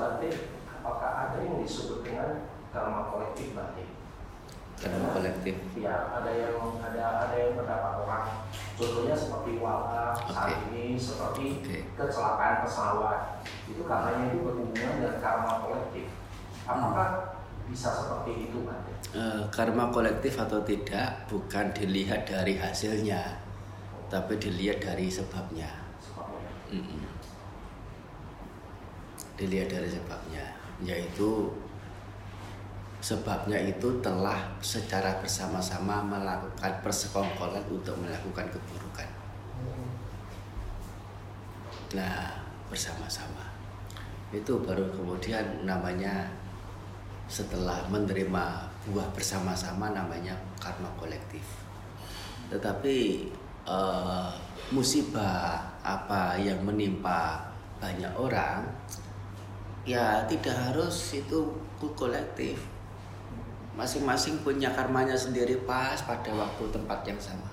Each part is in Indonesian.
Bante, apakah ada yang disebut dengan karma kolektif Bante? Karma kolektif. Ya, ada yang ada ada yang berdapat orang. Contohnya seperti wala saat Oke. ini seperti Oke. kecelakaan pesawat. Itu karenanya itu berhubungan dengan karma kolektif. Apakah bisa seperti itu Bante? Eh, karma kolektif atau tidak bukan dilihat dari hasilnya, tapi dilihat dari sebabnya. Sebabnya. Mm-mm. Dilihat dari sebabnya, yaitu sebabnya itu telah secara bersama-sama melakukan persekongkolan untuk melakukan keburukan. Nah, bersama-sama itu baru kemudian namanya setelah menerima buah bersama-sama namanya karma kolektif. Tetapi eh, musibah apa yang menimpa banyak orang ya tidak harus itu kolektif. Masing-masing punya karmanya sendiri pas pada waktu tempat yang sama.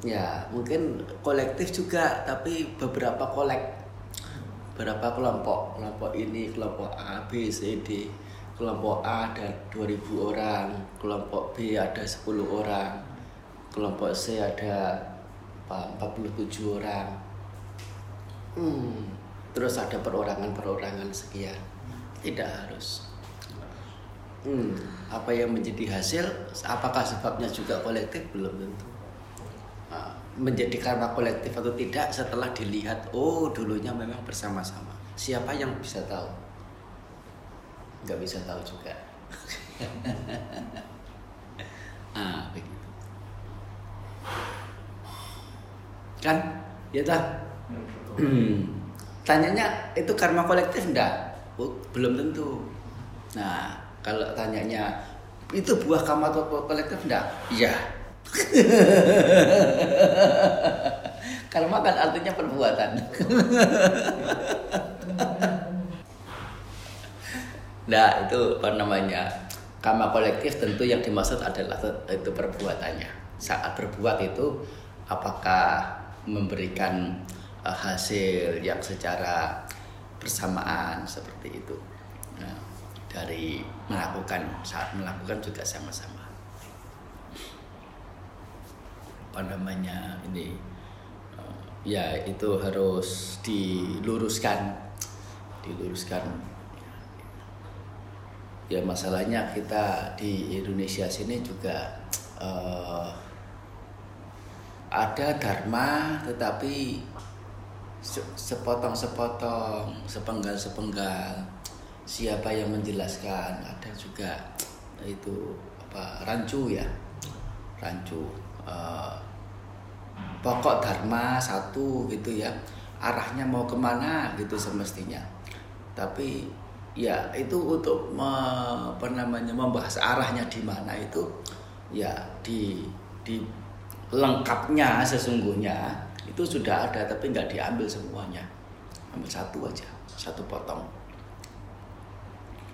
Ya, mungkin kolektif juga, tapi beberapa kolek, beberapa kelompok, kelompok ini, kelompok A, B, C, D. Kelompok A ada 2000 orang, kelompok B ada 10 orang, kelompok C ada apa, 47 orang. Hmm, terus ada perorangan-perorangan sekian. Tidak harus. Hmm, apa yang menjadi hasil, apakah sebabnya juga kolektif? Belum tentu. Nah, menjadi karma kolektif atau tidak setelah dilihat oh dulunya memang bersama-sama. Siapa yang bisa tahu? Nggak bisa tahu juga. Ah begitu. Kan? Ya tak tanyanya itu karma kolektif enggak oh, belum tentu nah kalau tanyanya itu buah karma kolektif enggak iya Karma kan artinya perbuatan. nah itu apa namanya karma kolektif tentu yang dimaksud adalah itu perbuatannya. Saat berbuat itu apakah memberikan uh, hasil yang secara bersamaan seperti itu. Nah, dari melakukan saat melakukan juga sama-sama. Apa namanya ini uh, ya itu harus diluruskan. Diluruskan. Ya masalahnya kita di Indonesia sini juga uh, ada dharma tetapi se- sepotong-sepotong sepenggal-sepenggal. Siapa yang menjelaskan? Ada juga itu apa rancu ya? Rancu uh, pokok dharma satu gitu ya. Arahnya mau ke mana gitu semestinya. Tapi ya itu untuk me, apa namanya membahas arahnya di mana itu ya di di lengkapnya sesungguhnya itu sudah ada tapi nggak diambil semuanya. Ambil satu aja satu potong.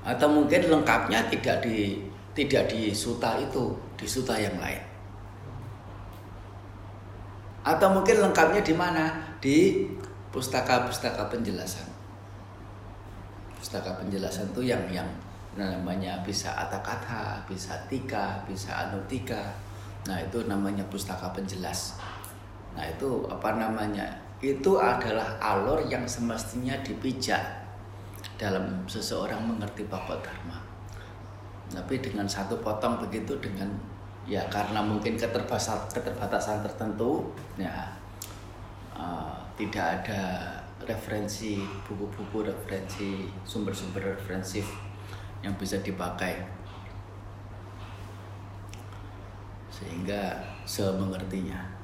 Atau mungkin lengkapnya tidak di tidak di suta itu di suta yang lain. Atau mungkin lengkapnya di mana? Di pustaka-pustaka penjelasan. Pustaka penjelasan itu yang yang namanya bisa kata bisa tika bisa anutika. Nah itu namanya pustaka penjelas nah itu apa namanya? Itu adalah alur yang semestinya dipijak dalam seseorang mengerti pokok dharma. Tapi dengan satu potong begitu dengan ya karena mungkin keterbatasan keterbatasan tertentu ya uh, tidak ada referensi buku-buku referensi sumber-sumber referensif yang bisa dipakai. Sehingga semengertinya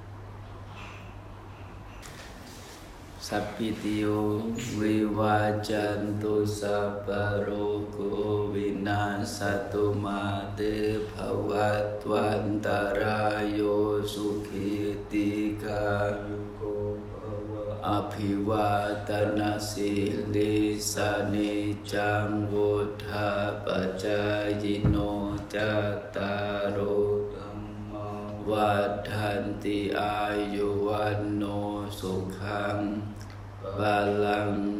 สัพพิติโยวิวาจันตุสัพโรโควินาสตุมาเตภวัตวันตารายโยสุขิติกาโกอภิวาตนาสิลิสานิจังวุธาปจายโนจตารุโรวัฏันติอายุวันโนสุขัง well, là